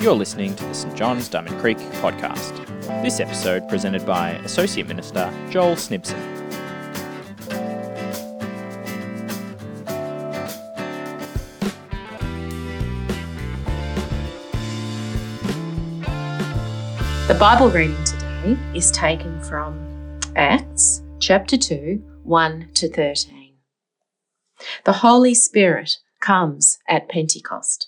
You're listening to the St John's Diamond Creek podcast. This episode presented by Associate Minister Joel Snibson. The Bible reading today is taken from Acts chapter 2, 1 to 13. The Holy Spirit comes at Pentecost.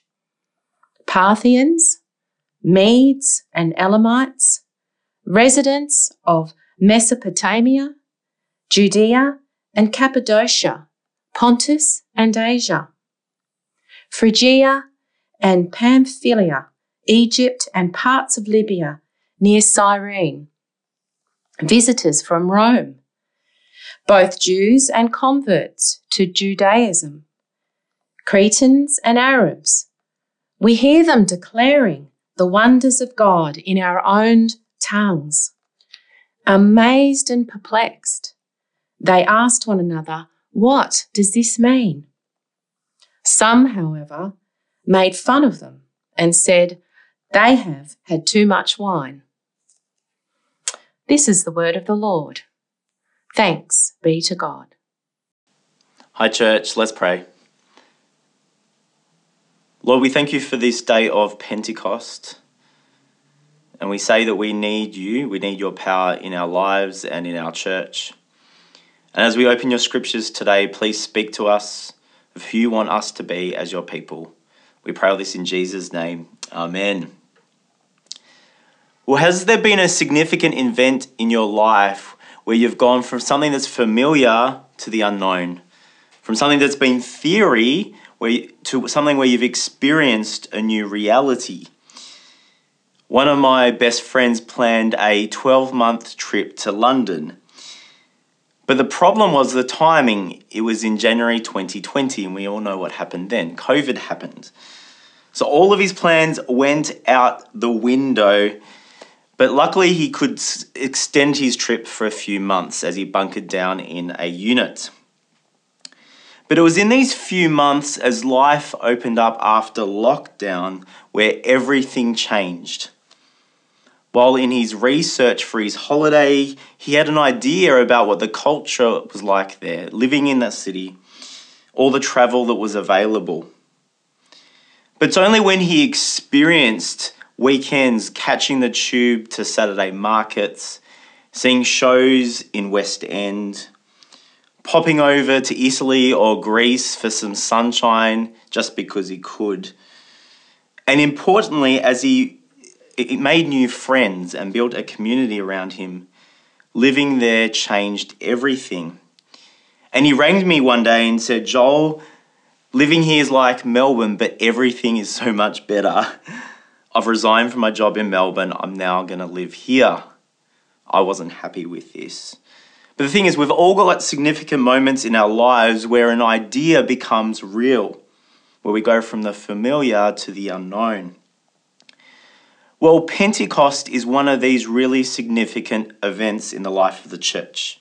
Parthians, Medes and Elamites, residents of Mesopotamia, Judea and Cappadocia, Pontus and Asia, Phrygia and Pamphylia, Egypt and parts of Libya near Cyrene, visitors from Rome, both Jews and converts to Judaism, Cretans and Arabs. We hear them declaring the wonders of God in our own tongues. Amazed and perplexed, they asked one another, What does this mean? Some, however, made fun of them and said, They have had too much wine. This is the word of the Lord. Thanks be to God. Hi, church, let's pray. Lord, we thank you for this day of Pentecost. And we say that we need you, we need your power in our lives and in our church. And as we open your scriptures today, please speak to us of who you want us to be as your people. We pray all this in Jesus' name. Amen. Well, has there been a significant event in your life where you've gone from something that's familiar to the unknown? From something that's been theory where, to something where you've experienced a new reality? One of my best friends planned a 12 month trip to London but the problem was the timing. It was in January 2020, and we all know what happened then. COVID happened. So all of his plans went out the window. But luckily, he could extend his trip for a few months as he bunkered down in a unit. But it was in these few months as life opened up after lockdown where everything changed. While in his research for his holiday, he had an idea about what the culture was like there, living in that city, all the travel that was available. But it's only when he experienced weekends catching the tube to Saturday markets, seeing shows in West End, popping over to Italy or Greece for some sunshine just because he could. And importantly, as he it made new friends and built a community around him. Living there changed everything. And he rang me one day and said, Joel, living here is like Melbourne, but everything is so much better. I've resigned from my job in Melbourne. I'm now going to live here. I wasn't happy with this. But the thing is, we've all got significant moments in our lives where an idea becomes real, where we go from the familiar to the unknown. Well, Pentecost is one of these really significant events in the life of the church.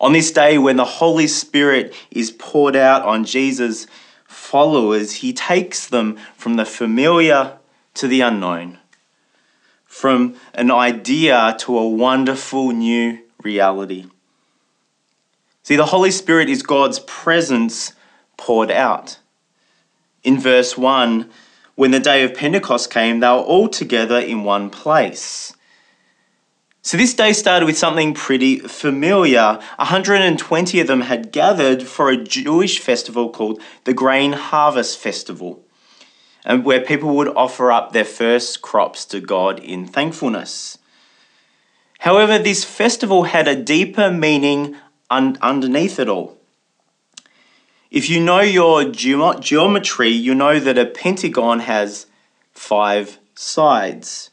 On this day, when the Holy Spirit is poured out on Jesus' followers, he takes them from the familiar to the unknown, from an idea to a wonderful new reality. See, the Holy Spirit is God's presence poured out. In verse 1, when the day of Pentecost came, they were all together in one place. So this day started with something pretty familiar. 120 of them had gathered for a Jewish festival called the Grain Harvest Festival, and where people would offer up their first crops to God in thankfulness. However, this festival had a deeper meaning un- underneath it all. If you know your ge- geometry, you know that a pentagon has five sides.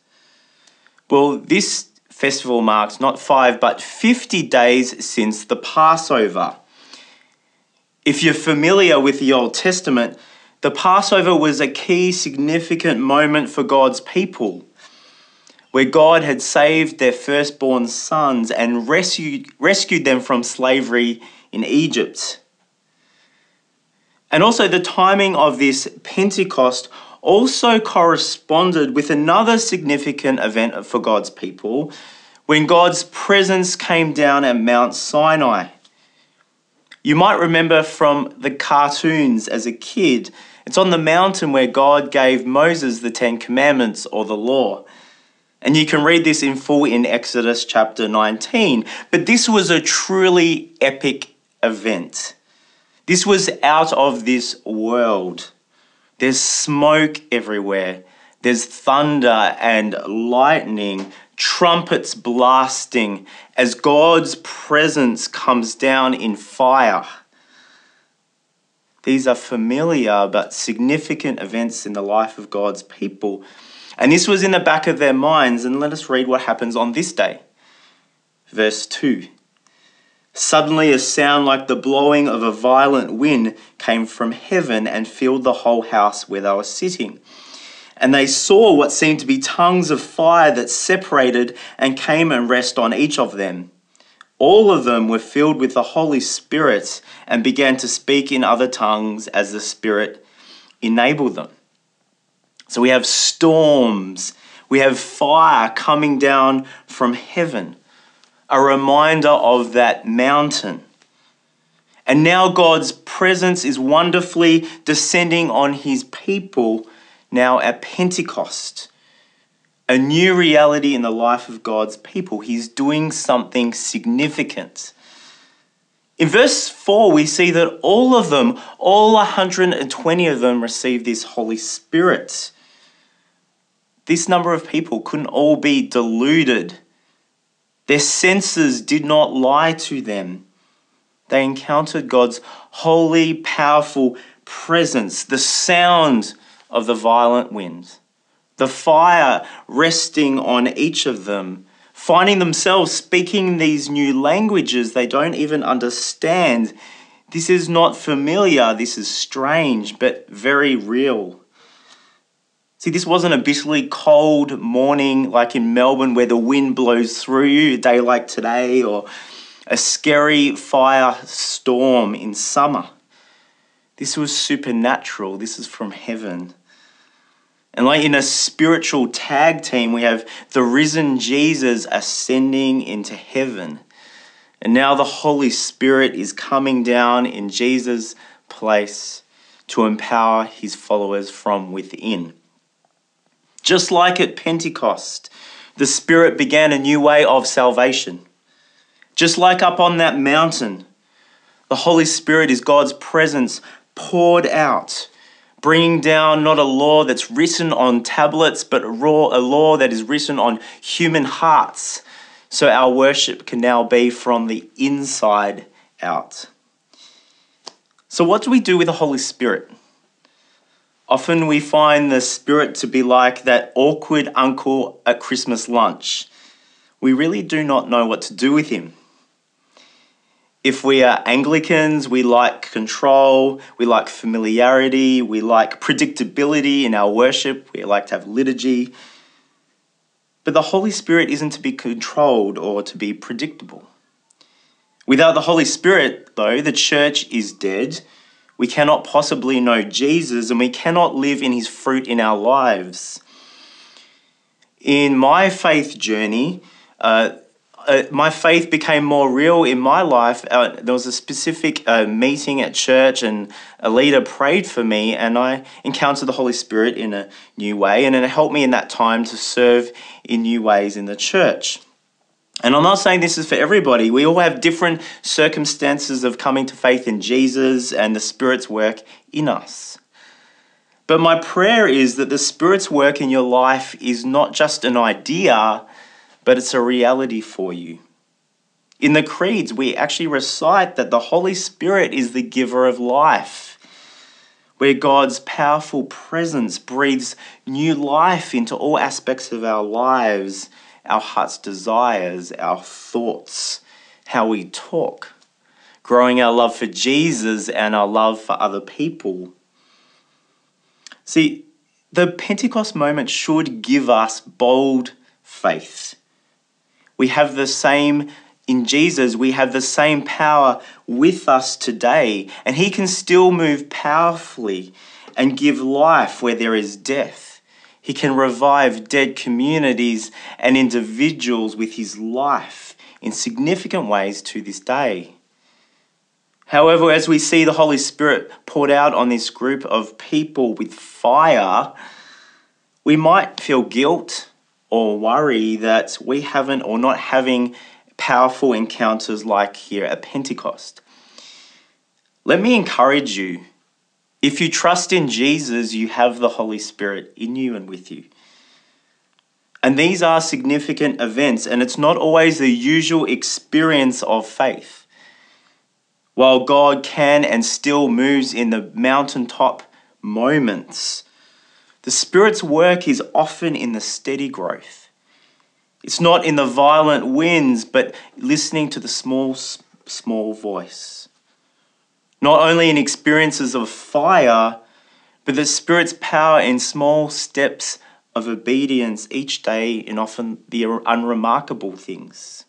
Well, this festival marks not five, but 50 days since the Passover. If you're familiar with the Old Testament, the Passover was a key significant moment for God's people, where God had saved their firstborn sons and rescued, rescued them from slavery in Egypt. And also, the timing of this Pentecost also corresponded with another significant event for God's people when God's presence came down at Mount Sinai. You might remember from the cartoons as a kid, it's on the mountain where God gave Moses the Ten Commandments or the law. And you can read this in full in Exodus chapter 19. But this was a truly epic event. This was out of this world. There's smoke everywhere. There's thunder and lightning, trumpets blasting as God's presence comes down in fire. These are familiar but significant events in the life of God's people. And this was in the back of their minds. And let us read what happens on this day. Verse 2 Suddenly, a sound like the blowing of a violent wind came from heaven and filled the whole house where they were sitting. And they saw what seemed to be tongues of fire that separated and came and rest on each of them. All of them were filled with the Holy Spirit and began to speak in other tongues as the Spirit enabled them. So we have storms, we have fire coming down from heaven a reminder of that mountain. And now God's presence is wonderfully descending on his people now at Pentecost. A new reality in the life of God's people. He's doing something significant. In verse 4, we see that all of them, all 120 of them, received this Holy Spirit. This number of people couldn't all be deluded their senses did not lie to them. They encountered God's holy, powerful presence, the sound of the violent wind, the fire resting on each of them, finding themselves speaking these new languages they don't even understand. This is not familiar, this is strange, but very real. See, this wasn't a bitterly cold morning like in Melbourne where the wind blows through you, a day like today, or a scary fire storm in summer. This was supernatural. This is from heaven. And like in a spiritual tag team, we have the risen Jesus ascending into heaven. And now the Holy Spirit is coming down in Jesus' place to empower his followers from within. Just like at Pentecost, the Spirit began a new way of salvation. Just like up on that mountain, the Holy Spirit is God's presence poured out, bringing down not a law that's written on tablets, but a law that is written on human hearts. So our worship can now be from the inside out. So, what do we do with the Holy Spirit? Often we find the Spirit to be like that awkward uncle at Christmas lunch. We really do not know what to do with him. If we are Anglicans, we like control, we like familiarity, we like predictability in our worship, we like to have liturgy. But the Holy Spirit isn't to be controlled or to be predictable. Without the Holy Spirit, though, the church is dead we cannot possibly know Jesus and we cannot live in his fruit in our lives. In my faith journey, uh, uh, my faith became more real in my life. Uh, there was a specific uh, meeting at church, and a leader prayed for me, and I encountered the Holy Spirit in a new way, and it helped me in that time to serve in new ways in the church. And I'm not saying this is for everybody. We all have different circumstances of coming to faith in Jesus and the Spirit's work in us. But my prayer is that the Spirit's work in your life is not just an idea, but it's a reality for you. In the creeds, we actually recite that the Holy Spirit is the giver of life, where God's powerful presence breathes new life into all aspects of our lives, our heart's desires, our thoughts, how we talk, growing our love for Jesus and our love for other people. See, the Pentecost moment should give us bold faith. We have the same in Jesus, we have the same power with us today, and He can still move powerfully and give life where there is death. He can revive dead communities and individuals with His life in significant ways to this day. However, as we see the Holy Spirit poured out on this group of people with fire, we might feel guilt or worry that we haven't or not having powerful encounters like here at Pentecost. Let me encourage you. If you trust in Jesus, you have the Holy Spirit in you and with you. And these are significant events, and it's not always the usual experience of faith. While God can and still moves in the mountaintop moments, the Spirit's work is often in the steady growth. It's not in the violent winds, but listening to the small, small voice. Not only in experiences of fire, but the Spirit's power in small steps of obedience each day in often the unremarkable things.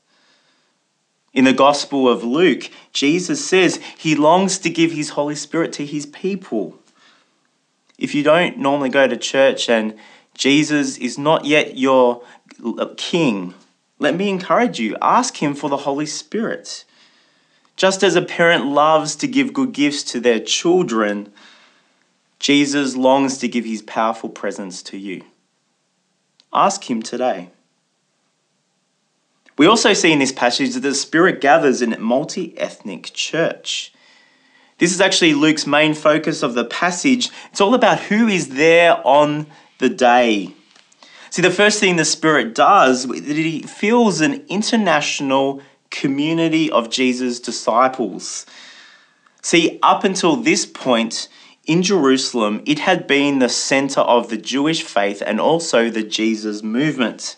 In the Gospel of Luke, Jesus says he longs to give his Holy Spirit to his people. If you don't normally go to church and Jesus is not yet your king, let me encourage you ask him for the Holy Spirit. Just as a parent loves to give good gifts to their children, Jesus longs to give his powerful presence to you. Ask him today. We also see in this passage that the Spirit gathers in a multi ethnic church. This is actually Luke's main focus of the passage. It's all about who is there on the day. See, the first thing the Spirit does is that he fills an international community of Jesus' disciples. See, up until this point in Jerusalem, it had been the center of the Jewish faith and also the Jesus movement.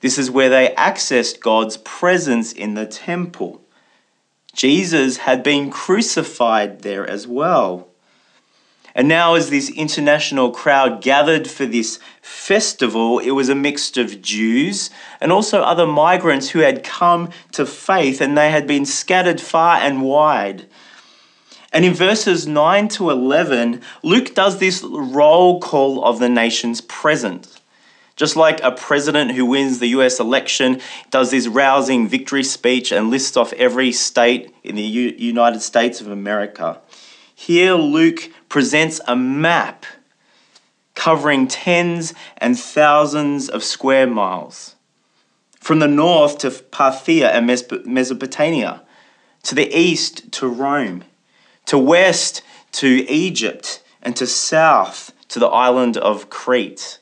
This is where they accessed God's presence in the temple. Jesus had been crucified there as well. And now, as this international crowd gathered for this festival, it was a mix of Jews and also other migrants who had come to faith and they had been scattered far and wide. And in verses 9 to 11, Luke does this roll call of the nations present. Just like a president who wins the US election does this rousing victory speech and lists off every state in the U- United States of America, here Luke presents a map covering tens and thousands of square miles. From the north to Parthia and Mesopotamia, to the east to Rome, to west to Egypt, and to south to the island of Crete.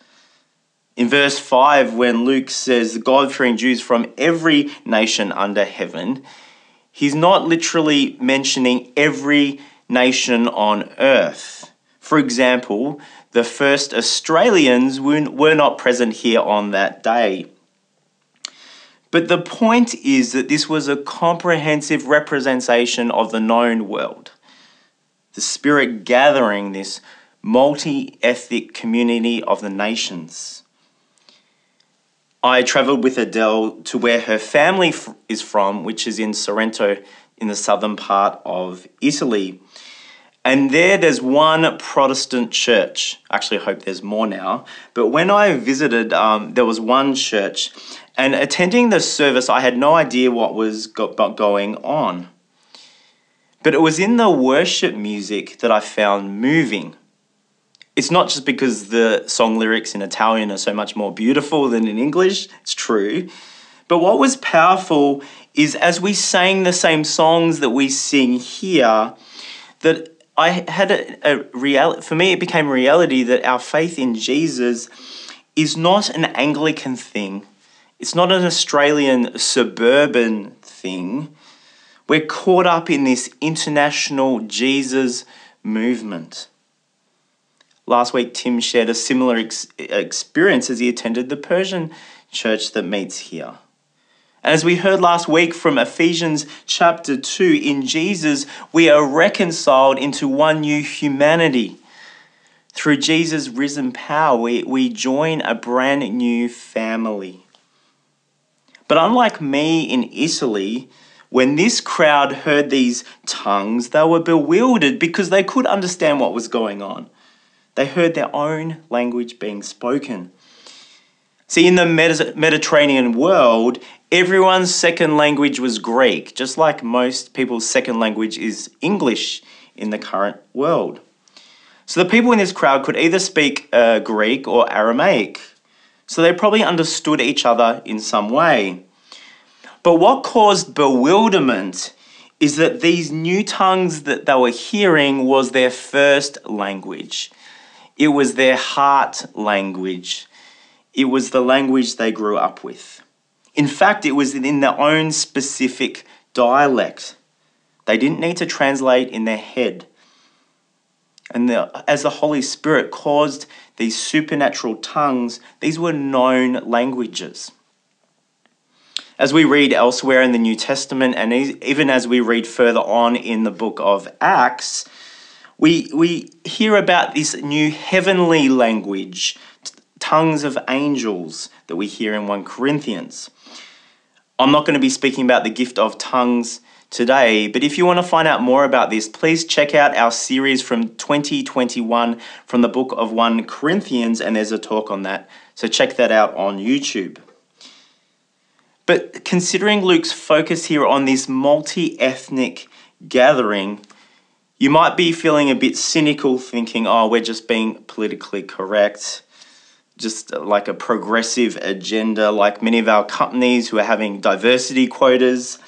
In verse 5, when Luke says the God fearing Jews from every nation under heaven, he's not literally mentioning every nation on earth. For example, the first Australians were not present here on that day. But the point is that this was a comprehensive representation of the known world. The Spirit gathering this multi ethnic community of the nations. I travelled with Adele to where her family is from, which is in Sorrento in the southern part of Italy. And there, there's one Protestant church. Actually, I hope there's more now. But when I visited, um, there was one church. And attending the service, I had no idea what was go- going on. But it was in the worship music that I found moving. It's not just because the song lyrics in Italian are so much more beautiful than in English, it's true. But what was powerful is as we sang the same songs that we sing here, that I had a, a reality, for me, it became reality that our faith in Jesus is not an Anglican thing. It's not an Australian suburban thing. We're caught up in this international Jesus movement. Last week, Tim shared a similar ex- experience as he attended the Persian church that meets here. As we heard last week from Ephesians chapter 2, in Jesus, we are reconciled into one new humanity. Through Jesus' risen power, we, we join a brand new family. But unlike me in Italy, when this crowd heard these tongues, they were bewildered because they could understand what was going on. They heard their own language being spoken. See, in the Mediterranean world, everyone's second language was Greek, just like most people's second language is English in the current world. So the people in this crowd could either speak uh, Greek or Aramaic. So they probably understood each other in some way. But what caused bewilderment is that these new tongues that they were hearing was their first language. It was their heart language. It was the language they grew up with. In fact, it was in their own specific dialect. They didn't need to translate in their head. And the, as the Holy Spirit caused these supernatural tongues, these were known languages. As we read elsewhere in the New Testament, and even as we read further on in the book of Acts, we, we hear about this new heavenly language tongues of angels that we hear in 1 Corinthians. I'm not going to be speaking about the gift of tongues today, but if you want to find out more about this, please check out our series from 2021 from the book of 1 Corinthians, and there's a talk on that. So check that out on YouTube. But considering Luke's focus here on this multi ethnic gathering, you might be feeling a bit cynical, thinking, oh, we're just being politically correct just uh, like a progressive agenda, like many of our companies who are having diversity quotas.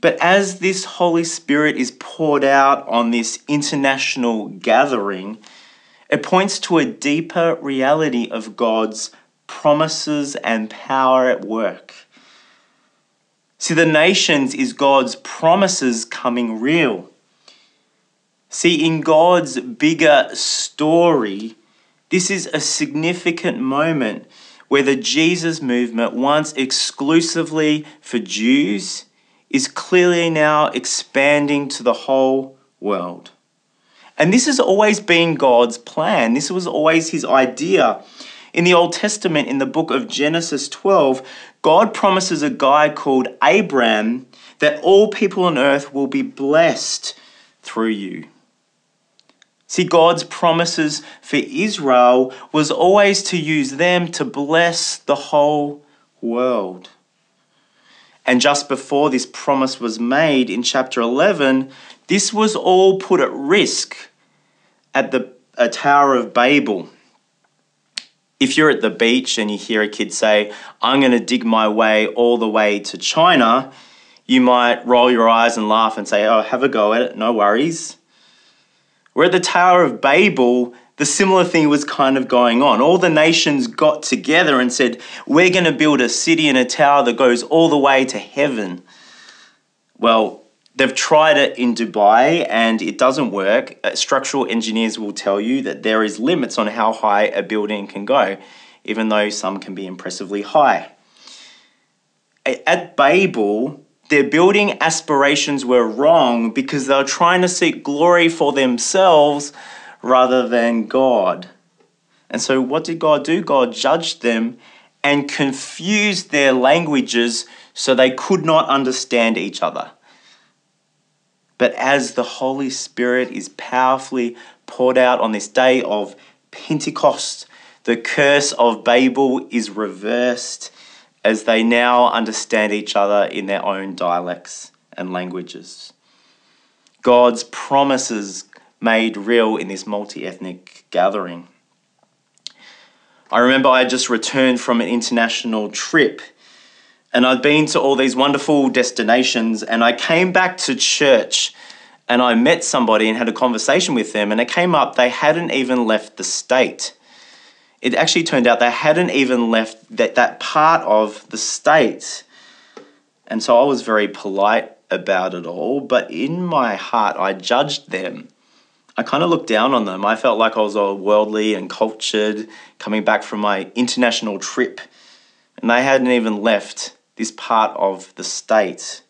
But as this Holy Spirit is poured out on this international gathering, it points to a deeper reality of God's promises and power at work. See, the nations is God's promises coming real. See, in God's bigger story, this is a significant moment where the Jesus movement, once exclusively for Jews, is clearly now expanding to the whole world. And this has always been God's plan. This was always his idea. In the Old Testament, in the book of Genesis 12, God promises a guy called Abram that all people on earth will be blessed through you. See, God's promises for Israel was always to use them to bless the whole world. And just before this promise was made in chapter 11, this was all put at risk at the Tower of Babel. If you're at the beach and you hear a kid say, I'm going to dig my way all the way to China, you might roll your eyes and laugh and say, Oh, have a go at it, no worries. Where at the Tower of Babel, the similar thing was kind of going on. All the nations got together and said, We're going to build a city and a tower that goes all the way to heaven. Well, they've tried it in Dubai and it doesn't work. Uh, structural engineers will tell you that there is limits on how high a building can go, even though some can be impressively high. At Babel, their building aspirations were wrong because they were trying to seek glory for themselves rather than God. And so, what did God do? God judged them and confused their languages so they could not understand each other. But as the Holy Spirit is powerfully poured out on this day of Pentecost, the curse of Babel is reversed as they now understand each other in their own dialects and languages. God's promises made real in this multi ethnic gathering. I remember I had just returned from an international trip and I'd been to all these wonderful destinations and I came back to church and I met somebody and had a conversation with them and it came up they hadn't even left the state. It actually turned out they hadn't even left that, that part of the state. And so I was very polite about it all, but in my heart I judged them I kind of looked down on them. I felt like I was all worldly and cultured coming back from my international trip. And they hadn't even left this part of the state.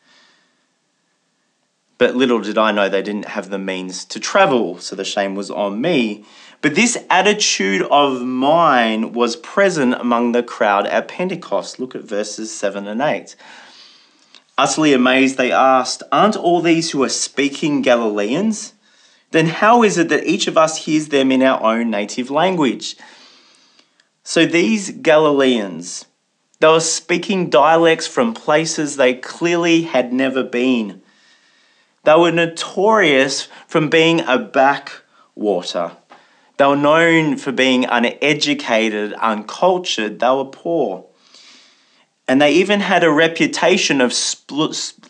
But little did I know they didn't have the means to travel, so the shame was on me. But this attitude of mine was present among the crowd at Pentecost. Look at verses 7 and 8. Utterly amazed, they asked, Aren't all these who are speaking Galileans? then how is it that each of us hears them in our own native language? So these Galileans, they were speaking dialects from places they clearly had never been. They were notorious from being a backwater. They were known for being uneducated, uncultured. They were poor. And they even had a reputation of,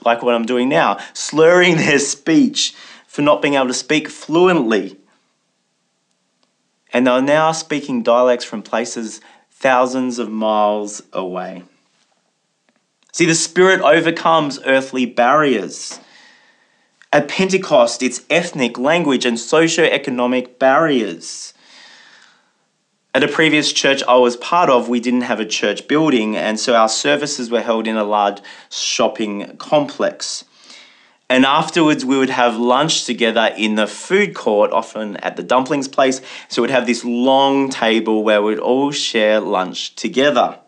like what I'm doing now, slurring their speech for not being able to speak fluently. And they are now speaking dialects from places thousands of miles away. See, the Spirit overcomes earthly barriers. At Pentecost, it's ethnic, language, and socio-economic barriers. At a previous church I was part of, we didn't have a church building, and so our services were held in a large shopping complex. And afterwards, we would have lunch together in the food court, often at the dumplings place. So we'd have this long table where we'd all share lunch together.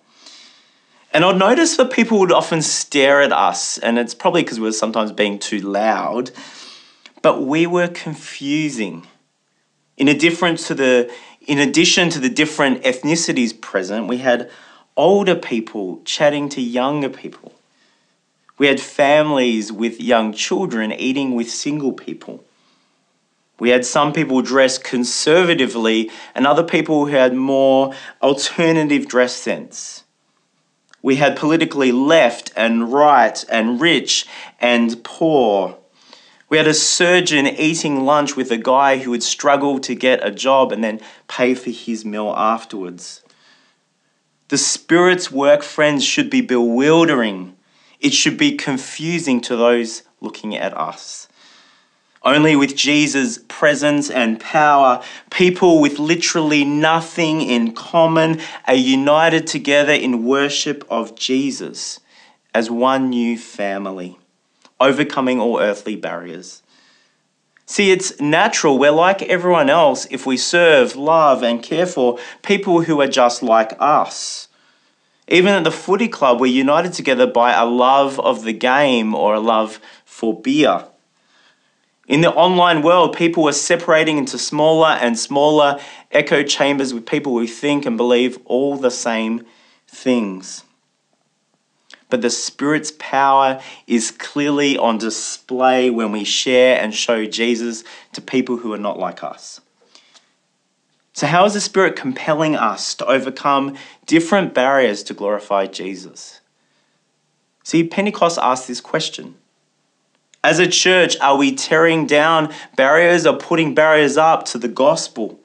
And I'd notice that people would often stare at us, and it's probably because we were sometimes being too loud, but we were confusing. In to the in addition to the different ethnicities present, we had older people chatting to younger people. We had families with young children eating with single people. We had some people dressed conservatively and other people who had more alternative dress sense. We had politically left and right and rich and poor. We had a surgeon eating lunch with a guy who would struggle to get a job and then pay for his meal afterwards. The Spirit's work, friends, should be bewildering it should be confusing to those looking at us. Only with Jesus' presence and power, people with literally nothing in common are united together in worship of Jesus as one new family, overcoming all earthly barriers. See, it's natural. We're like everyone else if we serve, love, and care for people who are just like us. Even at the footy club, we're united together by a love of the game or a love for beer. In the online world, people are separating into smaller and smaller echo chambers with people who think and believe all the same things. But the Spirit's power is clearly on display when we share and show Jesus to people who are not like us. So, how is the Spirit compelling us to overcome different barriers to glorify Jesus? See, Pentecost asked this question. As a church, are we tearing down barriers or putting barriers up to the gospel?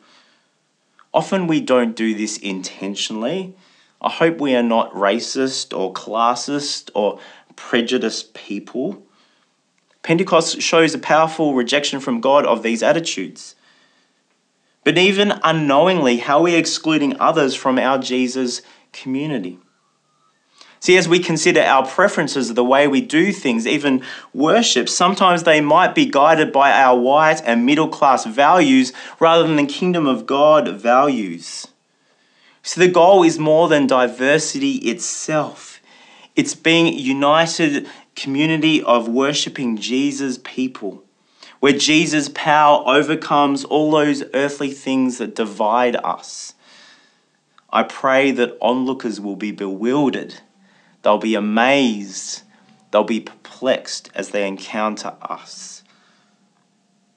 Often we don't do this intentionally. I hope we are not racist or classist or prejudiced people. Pentecost shows a powerful rejection from God of these attitudes. But even unknowingly, how are we excluding others from our Jesus community? See, as we consider our preferences, the way we do things, even worship, sometimes they might be guided by our white and middle class values rather than the kingdom of God values. So the goal is more than diversity itself, it's being united community of worshiping Jesus people where Jesus' power overcomes all those earthly things that divide us. I pray that onlookers will be bewildered, they'll be amazed, they'll be perplexed as they encounter us.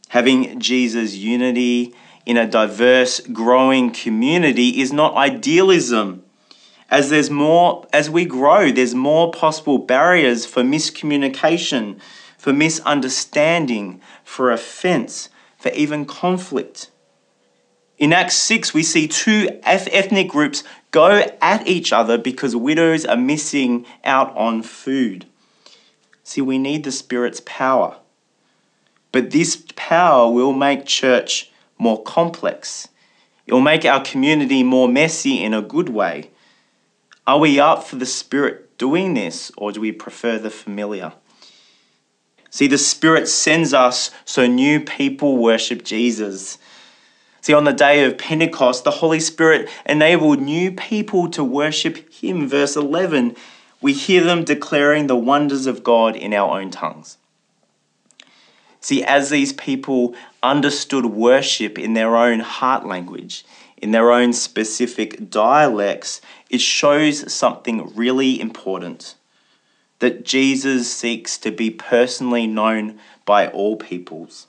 Having Jesus' unity in a diverse, growing community is not idealism. As there's more, as we grow, there's more possible barriers for miscommunication, for misunderstanding, for offense, for even conflict. In Acts 6, we see two ethnic groups go at each other because widows are missing out on food. See, we need the Spirit's power. But this power will make church more complex. It will make our community more messy in a good way. Are we up for the Spirit doing this, or do we prefer the familiar? See, the Spirit sends us so new people worship Jesus. See, on the day of Pentecost, the Holy Spirit enabled new people to worship Him. Verse 11, we hear them declaring the wonders of God in our own tongues. See, as these people understood worship in their own heart language, in their own specific dialects, it shows something really important that Jesus seeks to be personally known by all peoples.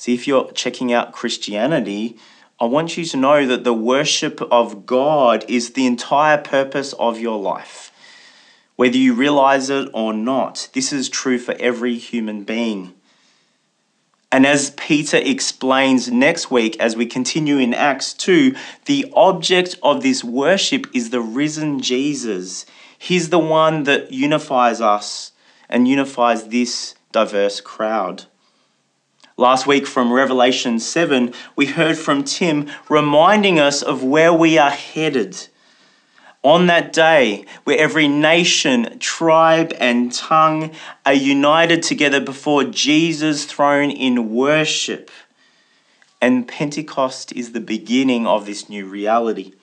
See, if you're checking out Christianity, I want you to know that the worship of God is the entire purpose of your life. Whether you realize it or not, this is true for every human being. And as Peter explains next week, as we continue in Acts 2, the object of this worship is the risen Jesus. He's the one that unifies us and unifies this diverse crowd. Last week from Revelation 7, we heard from Tim reminding us of where we are headed on that day, where every nation, tribe, and tongue are united together before Jesus' throne in worship. And Pentecost is the beginning of this new reality.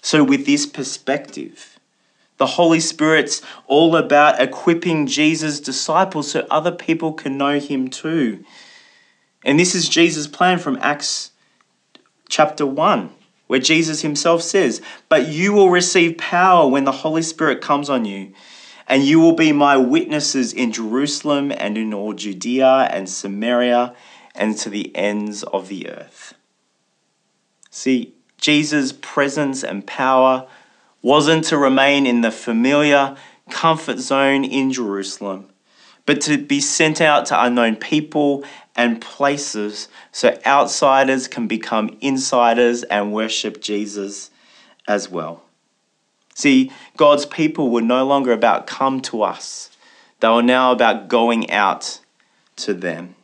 So, with this perspective, the Holy Spirit's all about equipping Jesus' disciples so other people can know him too. And this is Jesus' plan from Acts chapter 1 where Jesus himself says, But you will receive power when the Holy Spirit comes on you, and you will be my witnesses in Jerusalem and in all Judea and Samaria and to the ends of the earth. See, Jesus' presence and power wasn't to remain in the familiar comfort zone in Jerusalem, but to be sent out to unknown people and places so outsiders can become insiders and worship Jesus as well. See, God's people were no longer about come to us, they were now about going out to them.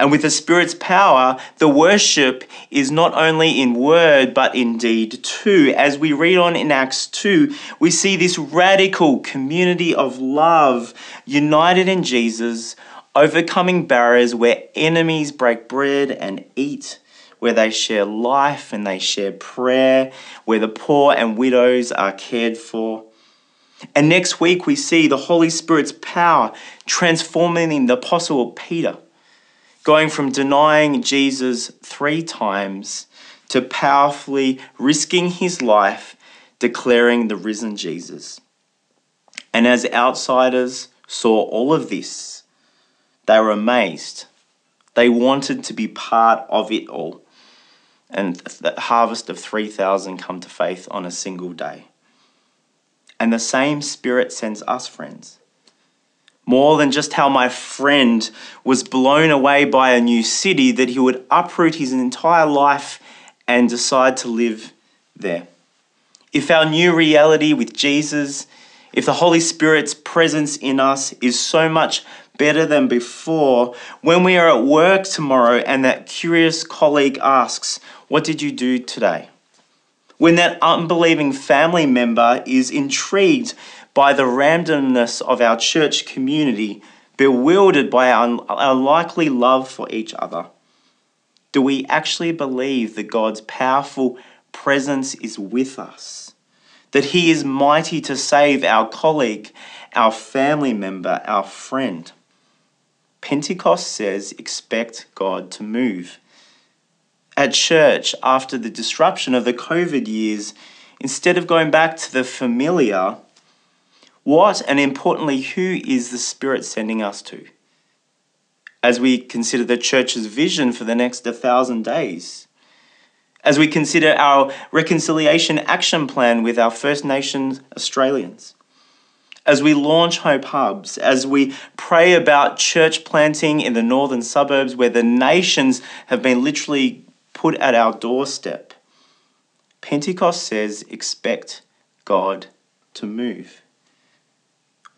And with the Spirit's power, the worship is not only in word, but in deed too. As we read on in Acts 2, we see this radical community of love united in Jesus, overcoming barriers where enemies break bread and eat, where they share life and they share prayer, where the poor and widows are cared for. And next week, we see the Holy Spirit's power transforming the Apostle Peter, going from denying Jesus three times to powerfully risking his life, declaring the risen Jesus. And as outsiders saw all of this, they were amazed. They wanted to be part of it all. And the harvest of 3,000 come to faith on a single day. And the same Spirit sends us, friends. More than just how my friend was blown away by a new city, that he would uproot his entire life and decide to live there. If our new reality with Jesus, if the Holy Spirit's presence in us is so much better than before. When we are at work tomorrow and that curious colleague asks, What did you do today? When that unbelieving family member is intrigued by the randomness of our church community, bewildered by our unlikely love for each other. Do we actually believe that God's powerful presence is with us? That He is mighty to save our colleague, our family member, our friend? Pentecost says expect God to move. At church, after the disruption of the COVID years, instead of going back to the familiar, what and importantly, who is the Spirit sending us to? As we consider the church's vision for the next 1,000 days, as we consider our reconciliation action plan with our First Nations Australians, as we launch Hope Hubs, as we pray about church planting in the northern suburbs where the nations have been literally put at our doorstep, Pentecost says expect God to move.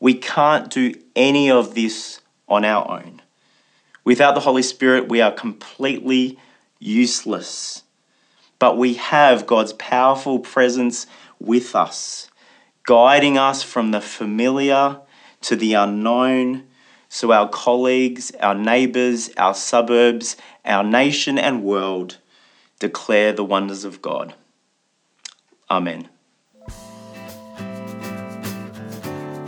We can't do any of this on our own. Without the Holy Spirit, we are completely useless. But we have God's powerful presence with us guiding us from the familiar to the unknown, so our colleagues, our neighbours, our suburbs, our nation and world declare the wonders of God. Amen.